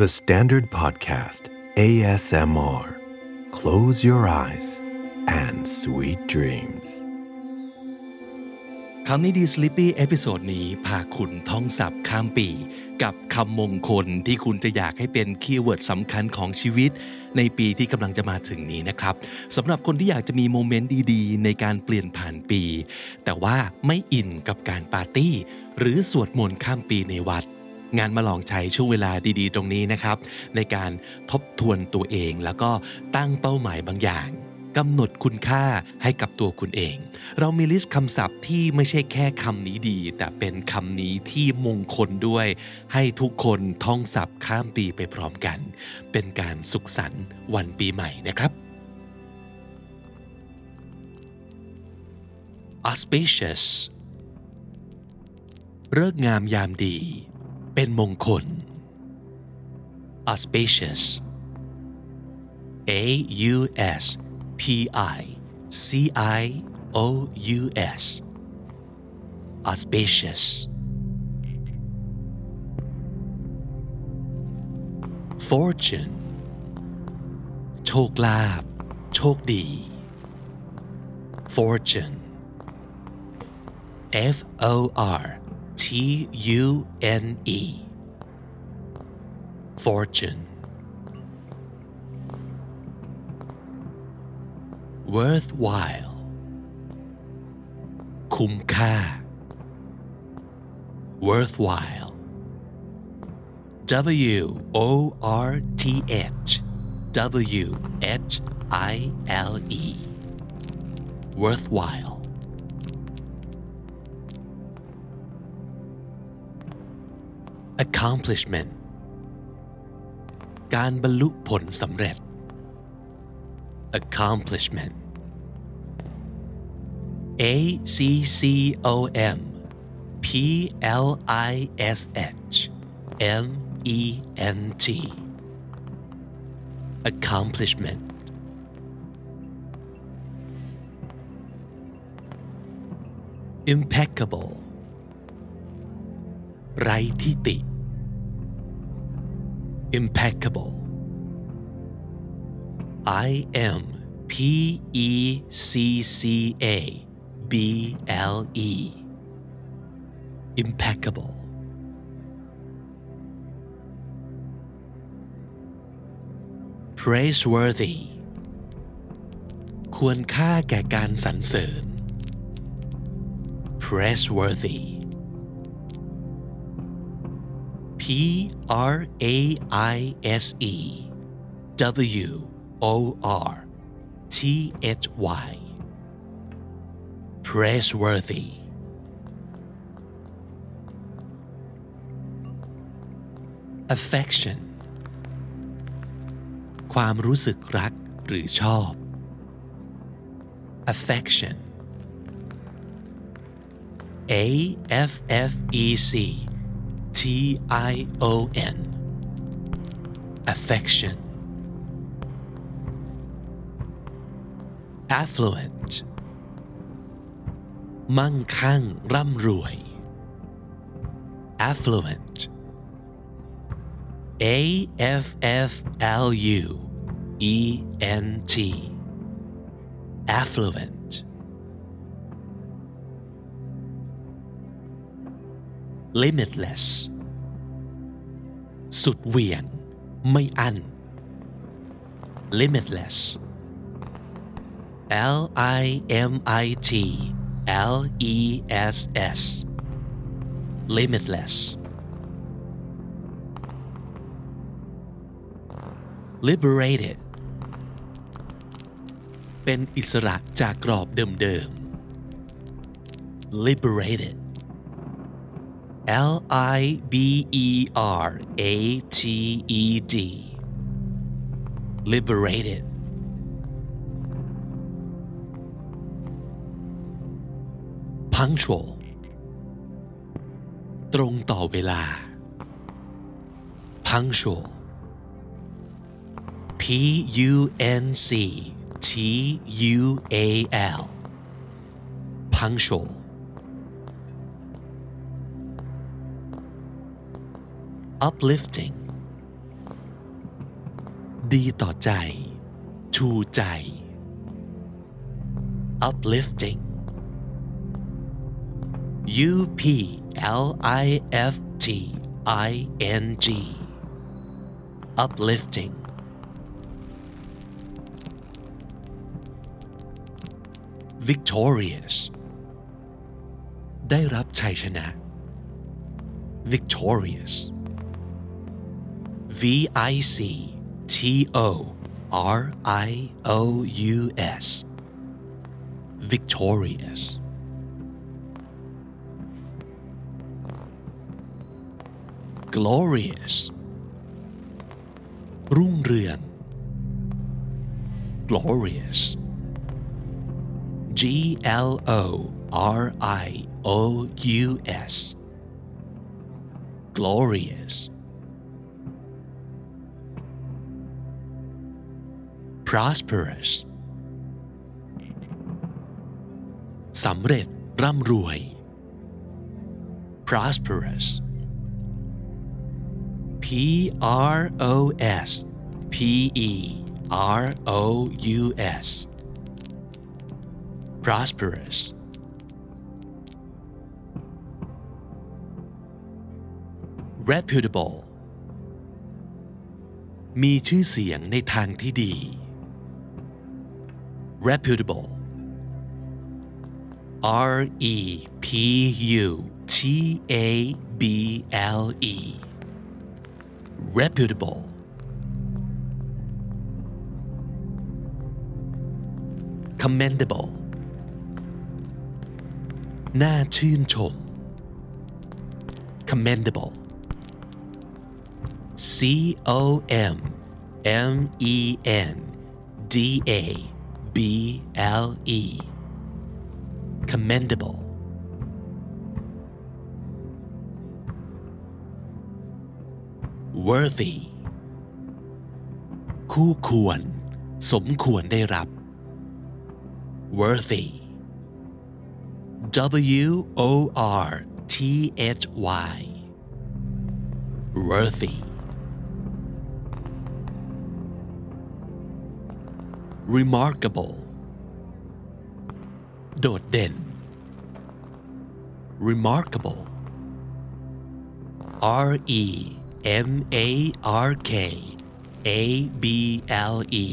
The Standard Podcast ASMR Close your eyes and sweet dreams คำนี้ดี Sleepy เอพิโซดนี้พาคุณท่องศัพท์ข้ามปี กับคำมงคลที่คุณจะอยากให้เป็นคีย์เวิร์ดสำคัญของชีวิต ในปีที่กำลังจะมาถึงนี้นะครับสำหรับคนที่อยากจะมีโมเมนต์ดีๆ ในการเปลี่ยนผ่านปี แต่ว่าไม่อินกับการปาร์ตี้ หรือสวดมนต์ข้ามปีในวัด งานมาลองใช้ช่วงเวลาดีๆ ตรงนี้นะครับ ในการทบทวนตัวเองแล้วก็ตั้งเป้าหมายบางอย่างกำหนดคุณค่าให้กับตัวคุณเอง เรามีลิสต์คำศัพท์ที่ไม่ใช่แค่คำนี้ดี แต่เป็นคำนี้ที่มงคลด้วย ให้ทุกคนท่องศัพท์ข้ามปีไปพร้อมกัน เป็นการสุขสันต์วันปีใหม่นะครับ auspicious เลิกงามยามดี เป็นมงคล auspicious A U S P I C I O U S auspicious fortune โชคลาภโชคดี fortune F O R T U N E fortune worthwhile คุ้มค่า worthwhile W O R T H W H I L E worthwhile Accomplishment การบรรลุผลสำเร็จ accomplishment A C C O M P L I S H M E N T accomplishment impeccable ไร้ที่ติ impeccable I M P E C C A B L E impeccable praiseworthy ควรค่าแก่การสรรเสริญ praiseworthy P R A I S E W O R T H Y praiseworthy affection ความรู้สึกรักหรือชอบ affection A F F E C T I O N affection affluent มั่งคั่งร่ำรวย affluent A F F L U E N T affluent Limitless สุดเหวี่ยง ไม่อัน limitless L I M I T L E S S limitless liberated เป็นอิสระจากกรอบเดิมๆ liberated L I B E R A T E D liberated punctual ตรงต่อเวลา punctual P U N C T U A L punctual uplifting ดีต่อใจ ชูใจ uplifting U P L I F T I N G uplifting victorious ได้รับชัยชนะ victorious V I C T O R I O U S victorious glorious รุ่งเรือง glorious G L O R I O U S glorious Prosperous สำเร็จร่ำรวย prosperous P R O S P E R O U S prosperous reputable มีชื่อเสียงในทางที่ดี reputable R E P U T A B L E reputable commendable น่าชื่นชม commendable C O M M E N D A B L E commendable worthy คู่ควร สมควรได้รับ worthy W O R T H Y worthy remarkable โดดเด่น remarkable R E M A R K A B L E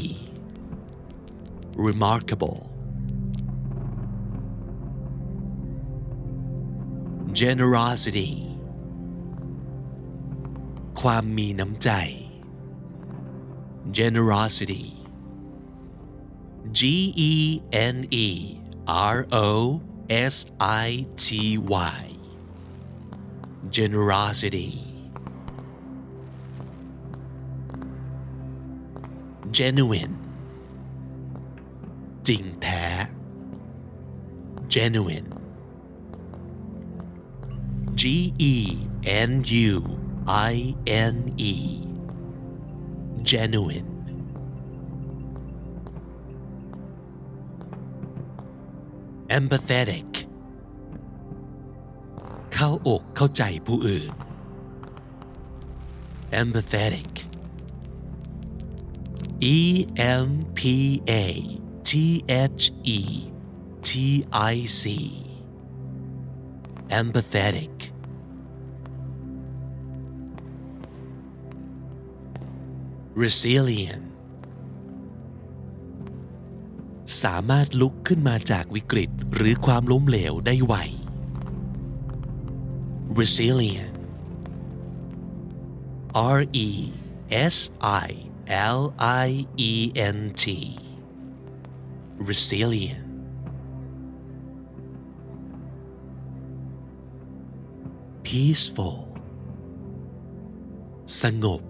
remarkable generosity ความมีน้ำใจ generosity G E N E R O S I T Y generosity genuine จริงแท้ genuine G E N U I N E genuine empathetic เข้าอกเข้าใจผู้อื่น empathetic E M P A T H E T I C empathetic resilient สามารถลุกขึ้นมาจากวิกฤตหรือความล้มเหลวได้ไว resilient R E S I L I E N T resilient peaceful สงบ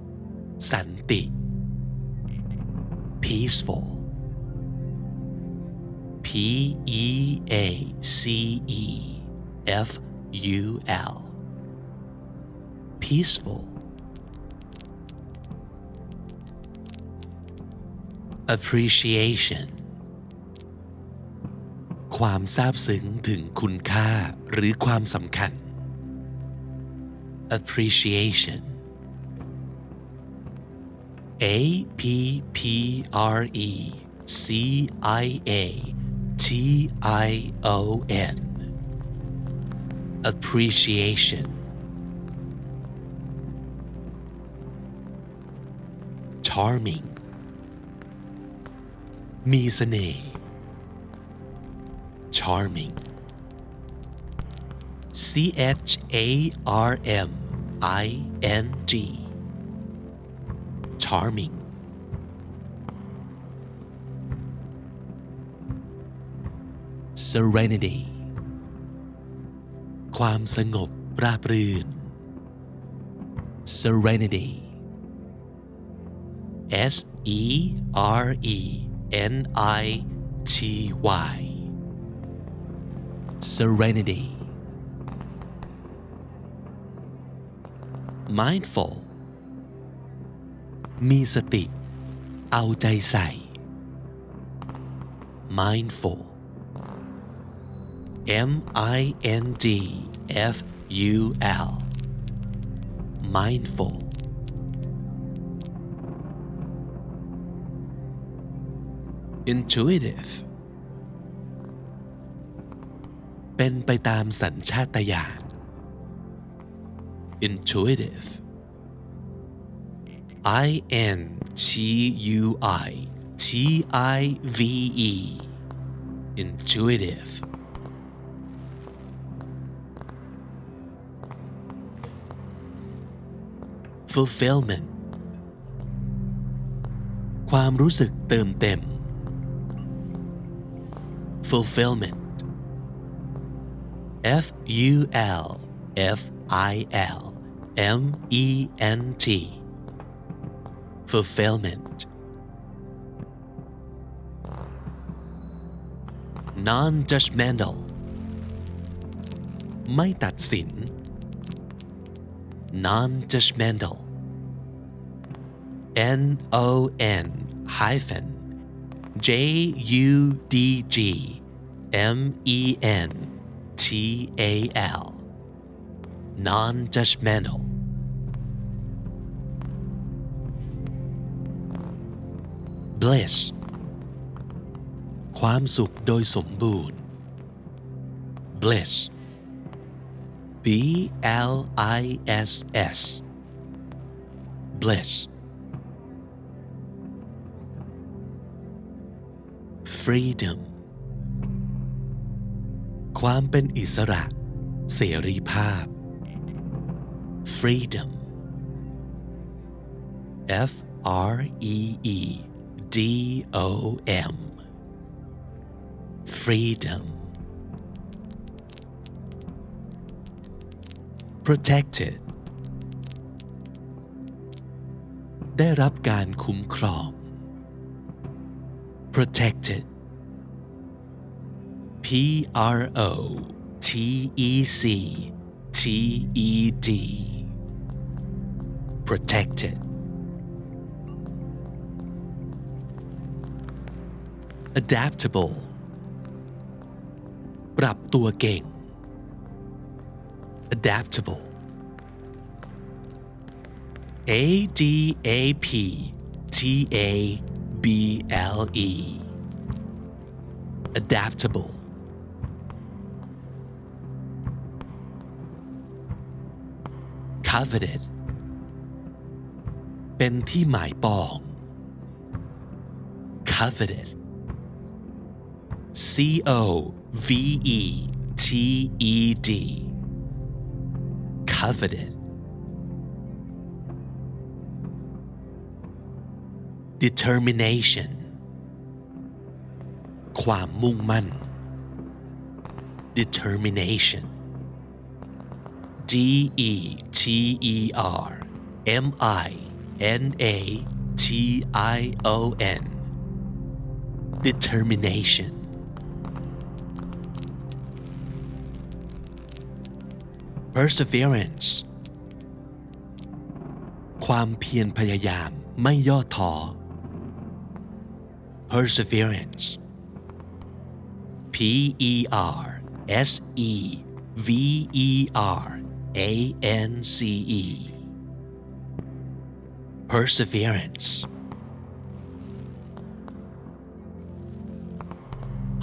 สันติ peaceful P E A C E F U L peaceful appreciation ความซาบซึ้งถึงคุณค่าหรือความสำคัญ appreciation A P P R E C I A T I O N appreciation charming มีเสน่ห์ charming C H A R M I N G charming Serenity ความสงบราบรื่น serenity S E R E N I T Y serenity mindful มีสติ เอาใจใส่ mindful M I N D F U L mindful intuitive เป็นไปตามสัญชาตญาณ intuitive I N T U I T I V E intuitive fulfillment ความรู้สึกเติมเต็ม fulfillment F U L F I L M E N T fulfillment non-judgmental ไม่ตัดสิน non-judgmental N O N hyphen J U D G M E N T A L non-judgmental bliss ความสุขโดยสมบูรณ์ bliss B L I S S bliss Freedom ความเป็นอิสระ เสรีภาพ freedom F R E E D O M freedom protected ได้รับการคุ้มครอง protected P R O T E C T E D protected adaptable ปรับตัวเก่ง adaptable A D A P T A B L E adaptable coveted เป็นที่หมายปอง coveted C O V E T E D coveted determination ความมุ่งมั่น determination D E T E R M I N A T I O N determination perseverance ความเพียรพยายามไม่ย่อท้อ perseverance P E R S E V E R A N C E perseverance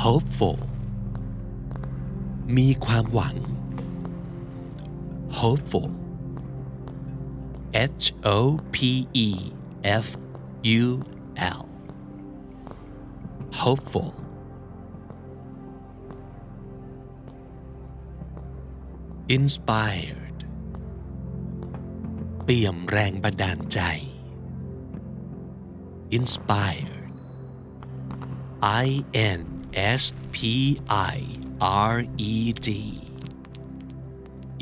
hopeful มีความหวัง hopeful H O P E F U L hopeful inspired เปี่ยมแรงบันดาลใจ inspired I N S P I R E D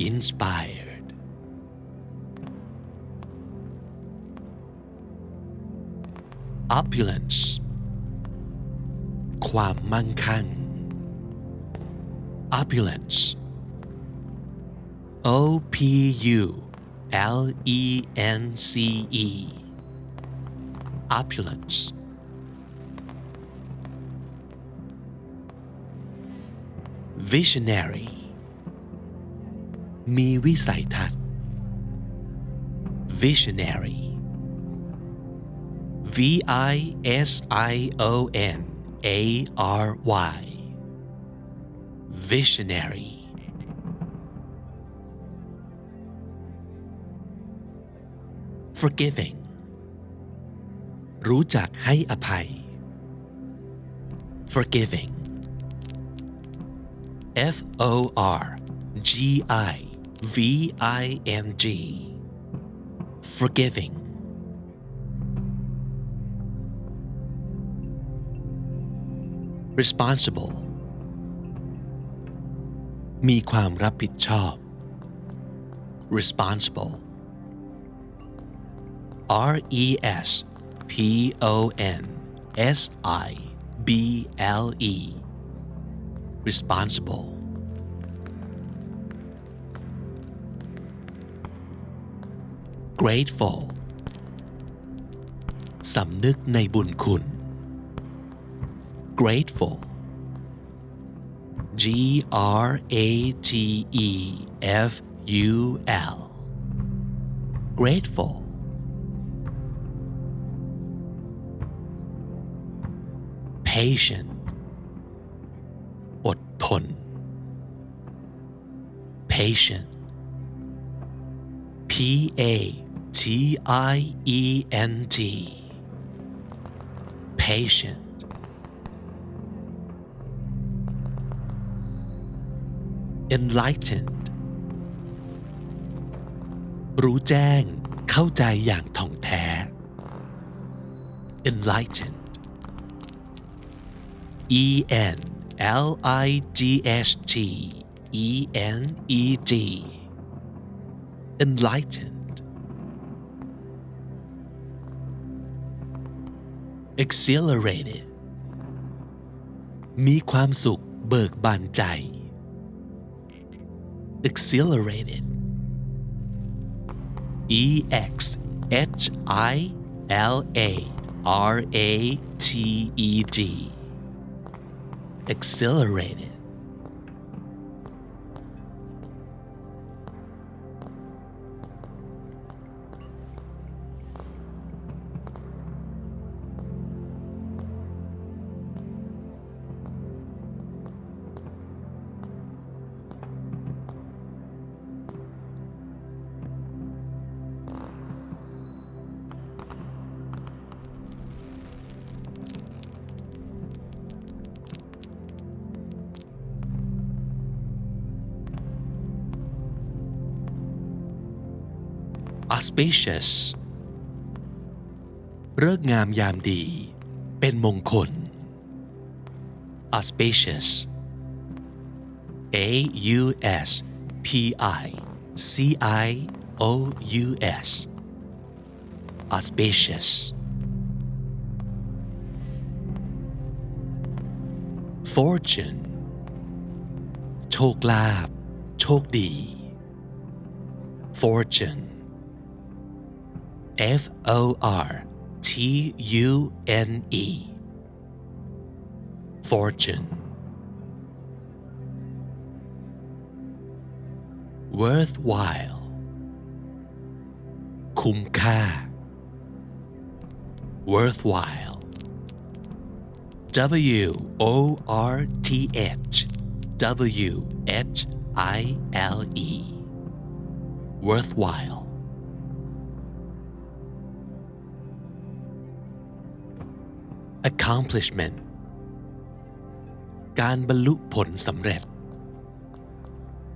inspired opulence ความมั่งคั่ง opulence O P U L E N C E opulence visionary มีวิสัยทัศน์ visionary V I S I O N A R Y visionary Forgiving รู้จักให้อภัย forgiving F O R G I V I N G forgiving responsible มีความรับผิดชอบ responsible R E S P O N S I B L E responsible grateful สำนึกในบุญคุณ grateful G R A T E F U L grateful Patient อดทน patient P A T I E N T patient enlightened รู้แจ้งเข้าใจอย่างท่องแท้ enlightened E N L I G H T E N E D enlightened exhilarated มีความสุขเบิกบานใจ exhilarated E X H I L A R A T E D exhilarated auspicious เลิกงามยามดี เป็นมงคล auspicious A U S P I C I O U S auspicious fortune โชคลาภ โชคดี fortune F O R T U N E fortune worthwhile คุ้มค่า worthwhile W O R T H W H I L E worthwhile accomplishment การบรรลุผลสำเร็จ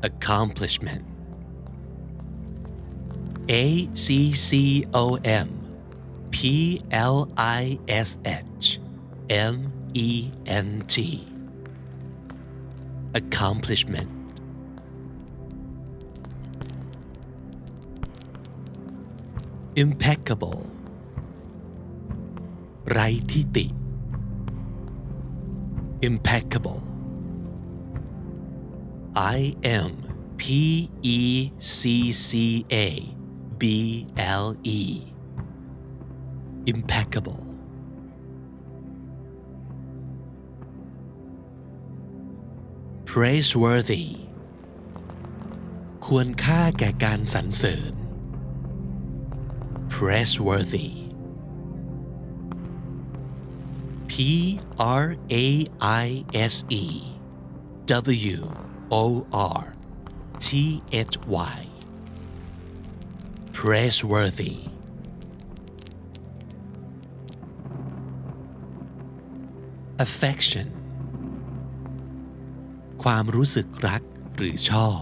accomplishment A C C O M P L I S H M E N T accomplishment impeccable ไร้ที่ติ impeccable I M P E C C A B L E impeccable praiseworthy ควรค่าแก่การสรรเสริญ praiseworthy P R A I S E W O R T H Y praiseworthy affection ความรู้สึกรักหรือชอบ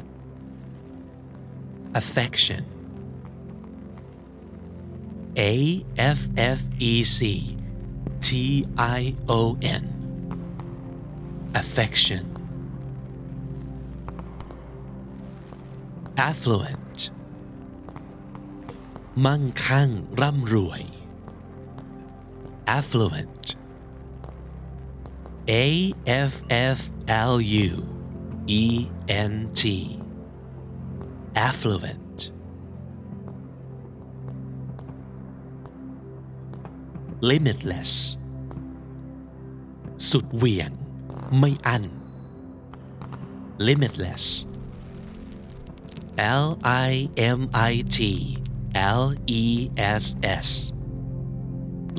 affection A F F E C T I O N affection affluent มั่งคั่งร่ำรวย affluent A F F L U E N T affluent Limitless สุดเหวี่ยง ไม่อัน limitless L I M I T L E S S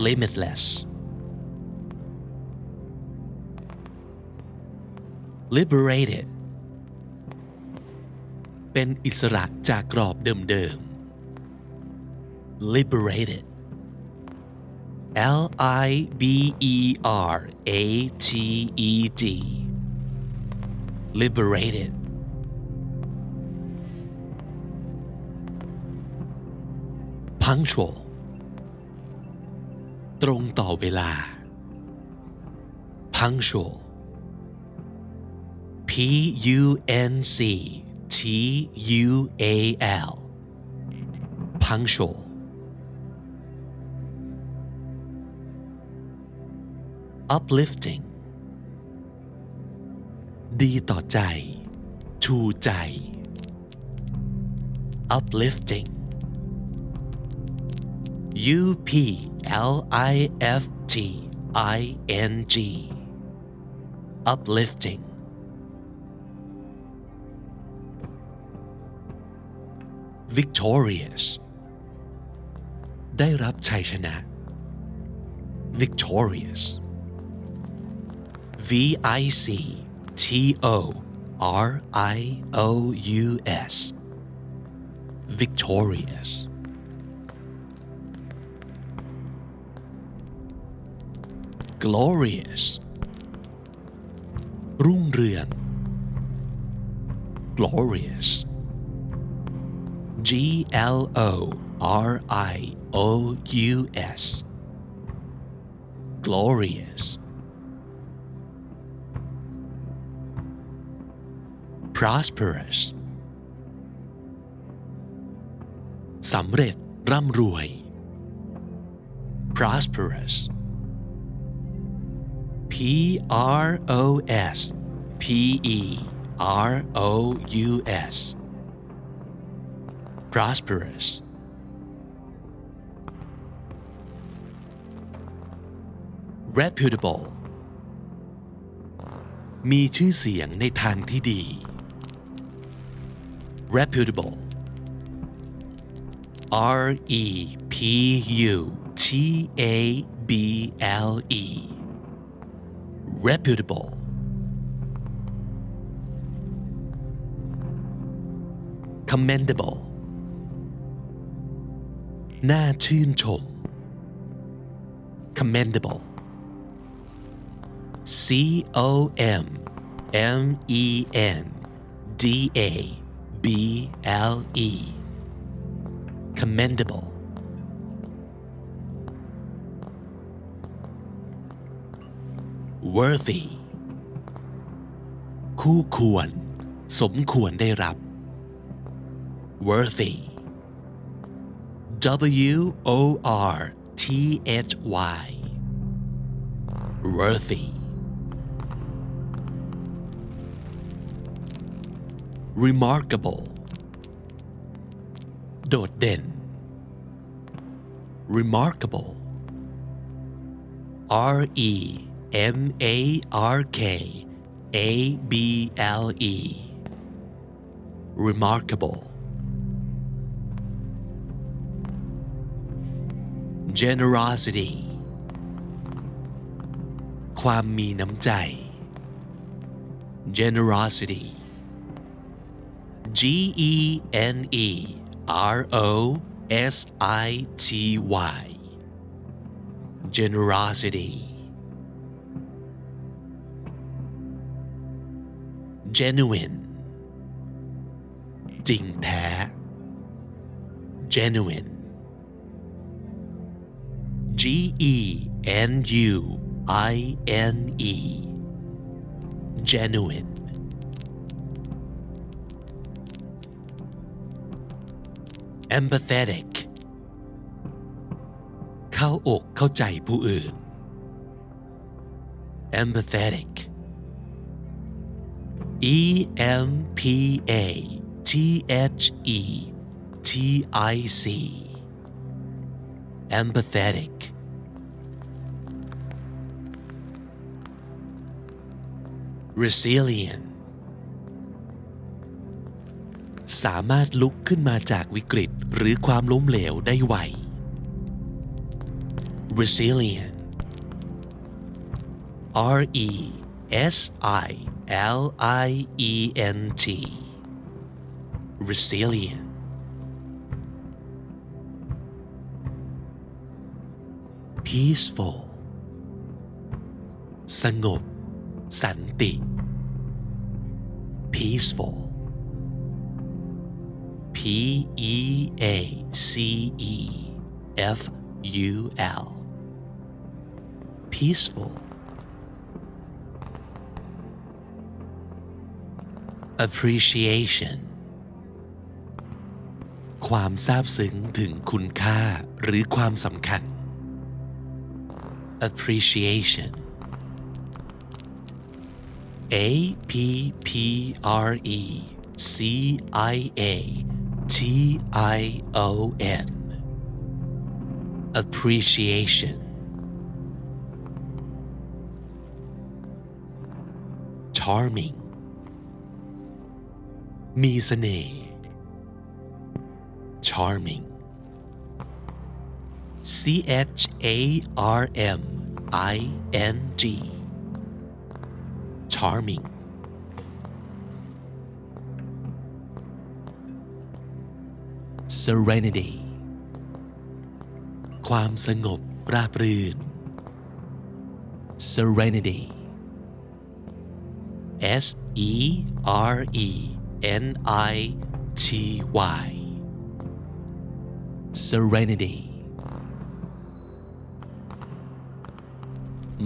limitless liberated เป็นอิสระจากกรอบเดิมๆ liberated L I B E R A T E D liberated punctual ตรงต่อเวลา punctual P U N C T U A L punctual uplifting ดีต่อใจ ชูใจ uplifting U P L I F T I N G uplifting victorious ได้รับชัยชนะ victorious V I C T O R I O U S victorious glorious รุ่งเรือง glorious G L O R I O U S glorious Prosperous สำเร็จร่ำรวย prosperous P R O S P E R O U S prosperous reputable มีชื่อเสียงในทางที่ดี reputable R E P U T A B L E reputable commendable น่าชื่นชม commendable C O M M E N D A B L E commendable worthy คู่ควร สมควรได้รับ worthy W O R T H Y worthy remarkable โดดเด่น remarkable R E M A R K A B L E remarkable generosity ความมีน้ำใจ generosity G E N E R O S I T Y generosity genuine จริงแท้ genuine G E N U I N E genuine empathetic เข้าอกเข้าใจผู้อื่น empathetic E M P A T H E T I C empathetic resilient สามารถลุกขึ้นมาจากวิกฤตหรือความล้มเหลวได้ไว resilient R E S I L I E N T resilient peaceful สงบ สันติ peaceful P E A C E F U L peaceful appreciation ความซาบซึ้งถึงคุณค่าหรือความสำคัญ appreciation A P P R E C I A T I O N appreciation charming มีเสน่ห์ charming C H A R M I N G charming Serenity ความสงบราบรื่น serenity S E R E N I T Y serenity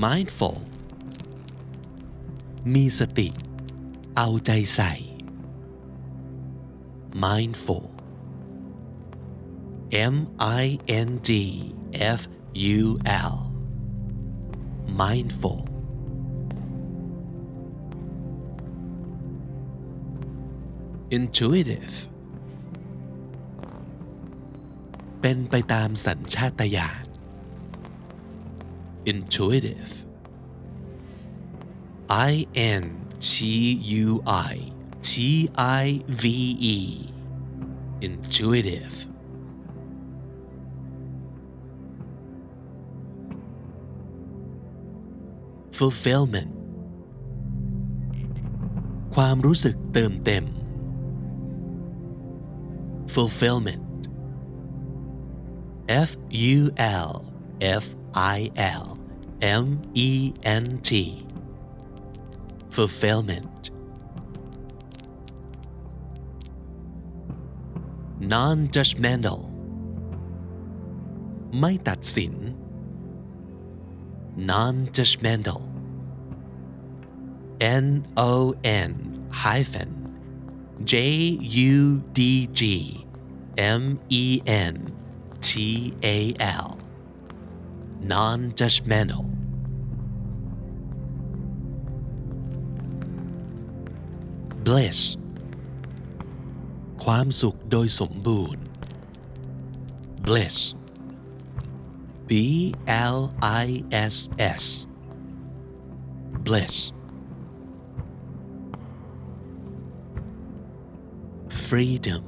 mindful มีสติ เอาใจใส่ mindful M I N D F U L mindful intuitive เป็นไปตามสัญชาตญาณ intuitive I N T U I T I V E intuitive fulfillment ความรู้สึกเติมเต็ม fulfillment F U L F I L M E N T fulfillment non-judgmental ไม่ตัดสิน non-judgmental N O N hyphen J U D G M E N T A L non-judgmental bliss ความสุขโดยสมบูรณ์ bliss B L I S S bliss freedom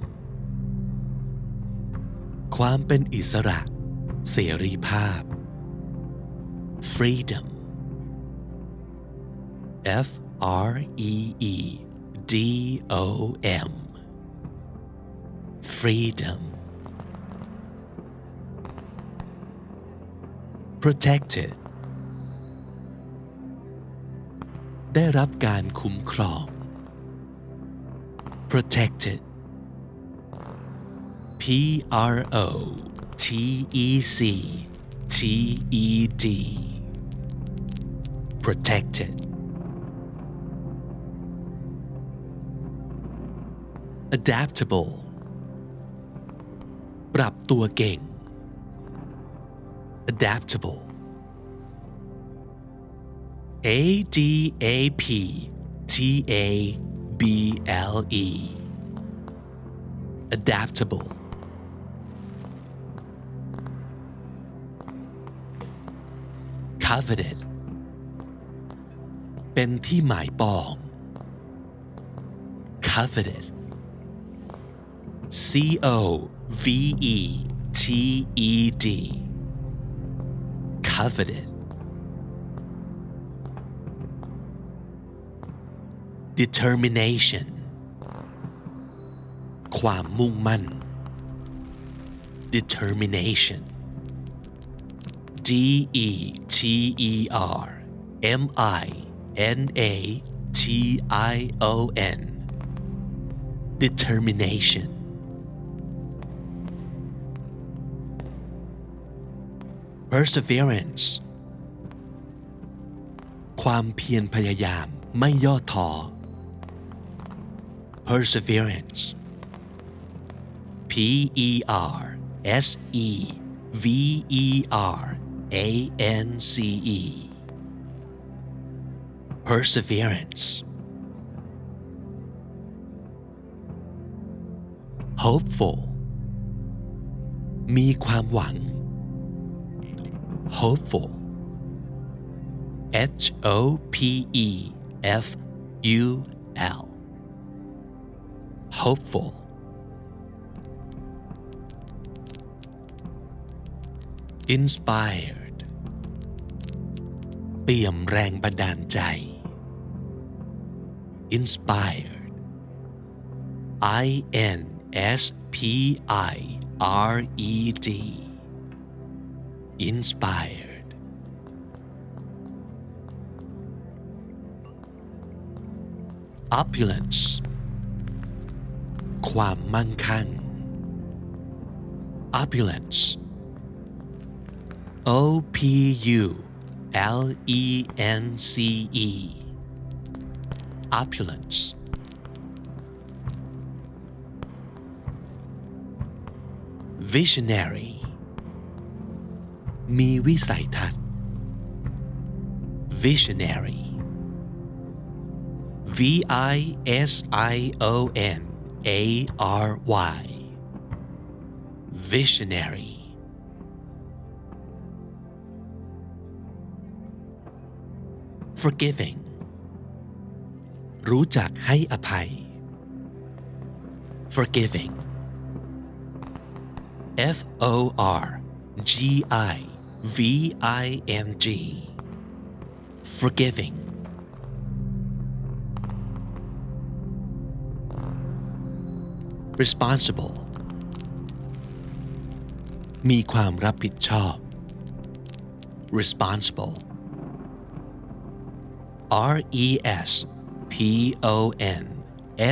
ความเป็นอิสระ เสรีภาพ freedom F R E E D O M freedom Protected ได้รับการคุ้มครอง protected P R O T E C T E D protected adaptable ปรับตัวเก่ง adaptable A D A P T A B L E adaptable coveted เป็นที่หมายปอง coveted C O V E T E D coveted determination ความมุ่งมั่น determination D E T E R M I N A T I O N determination perseverance ความเพียรพยายามไม่ย่อท้อ perseverance P E R S E V E R A N C E perseverance hopeful มีความหวัง hopeful H O P E F U L hopeful inspired เปี่ยมแรงบันดาลใจ inspired I N S P I R E D inspired opulence ความมั่งคั่ง opulence O P U L E N C E opulence visionary มีวิสัยทัศน์ visionary V I S I O N A R Y visionary forgiving รู้จักให้อภัย forgiving F O R G I V I N G forgiving responsible มีความรับผิดชอบ responsible R E S P O N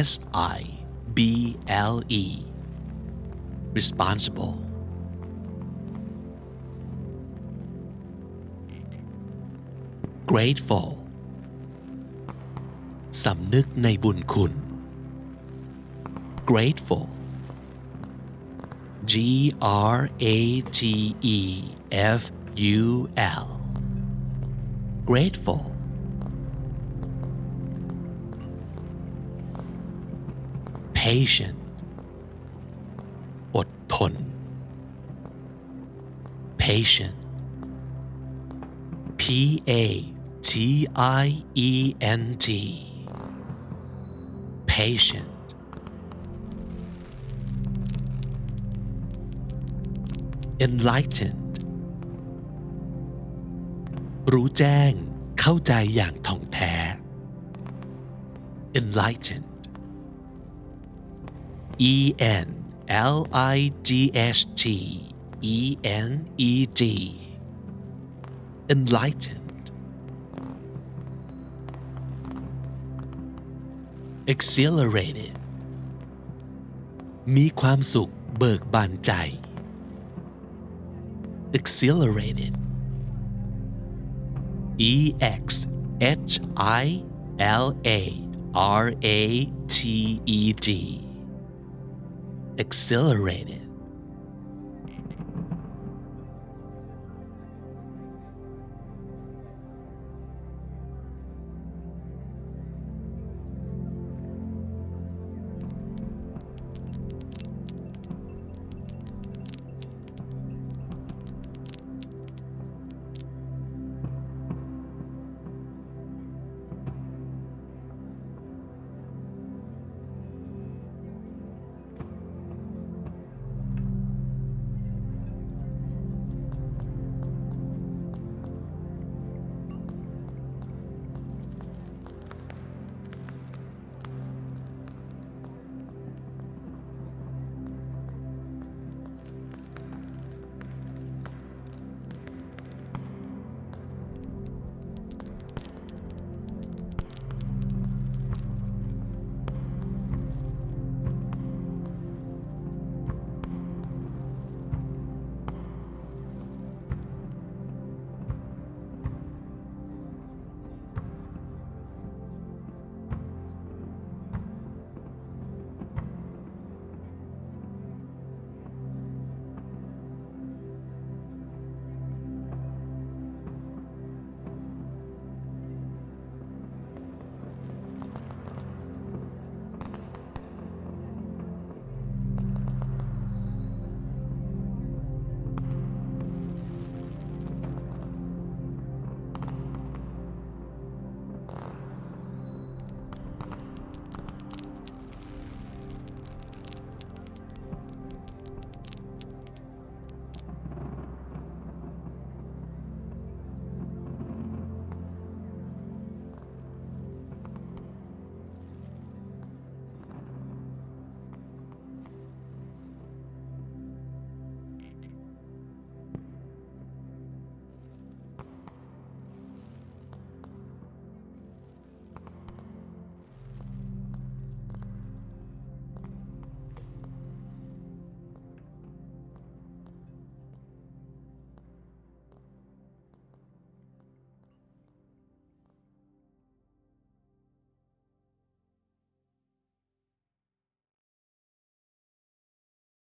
S I B L E responsible Grateful สำนึกในบุญคุณ grateful G R A T E F U L grateful patient อดทน patient P A T I E N T patient enlightened รู้แจ้งเข้าใจอย่างท่องแท้ enlightened E N L I G H T E N E D enlightened exhilarated มีความสุขเบิกบานใจ exhilarated E X H I L A R A T E D exhilarated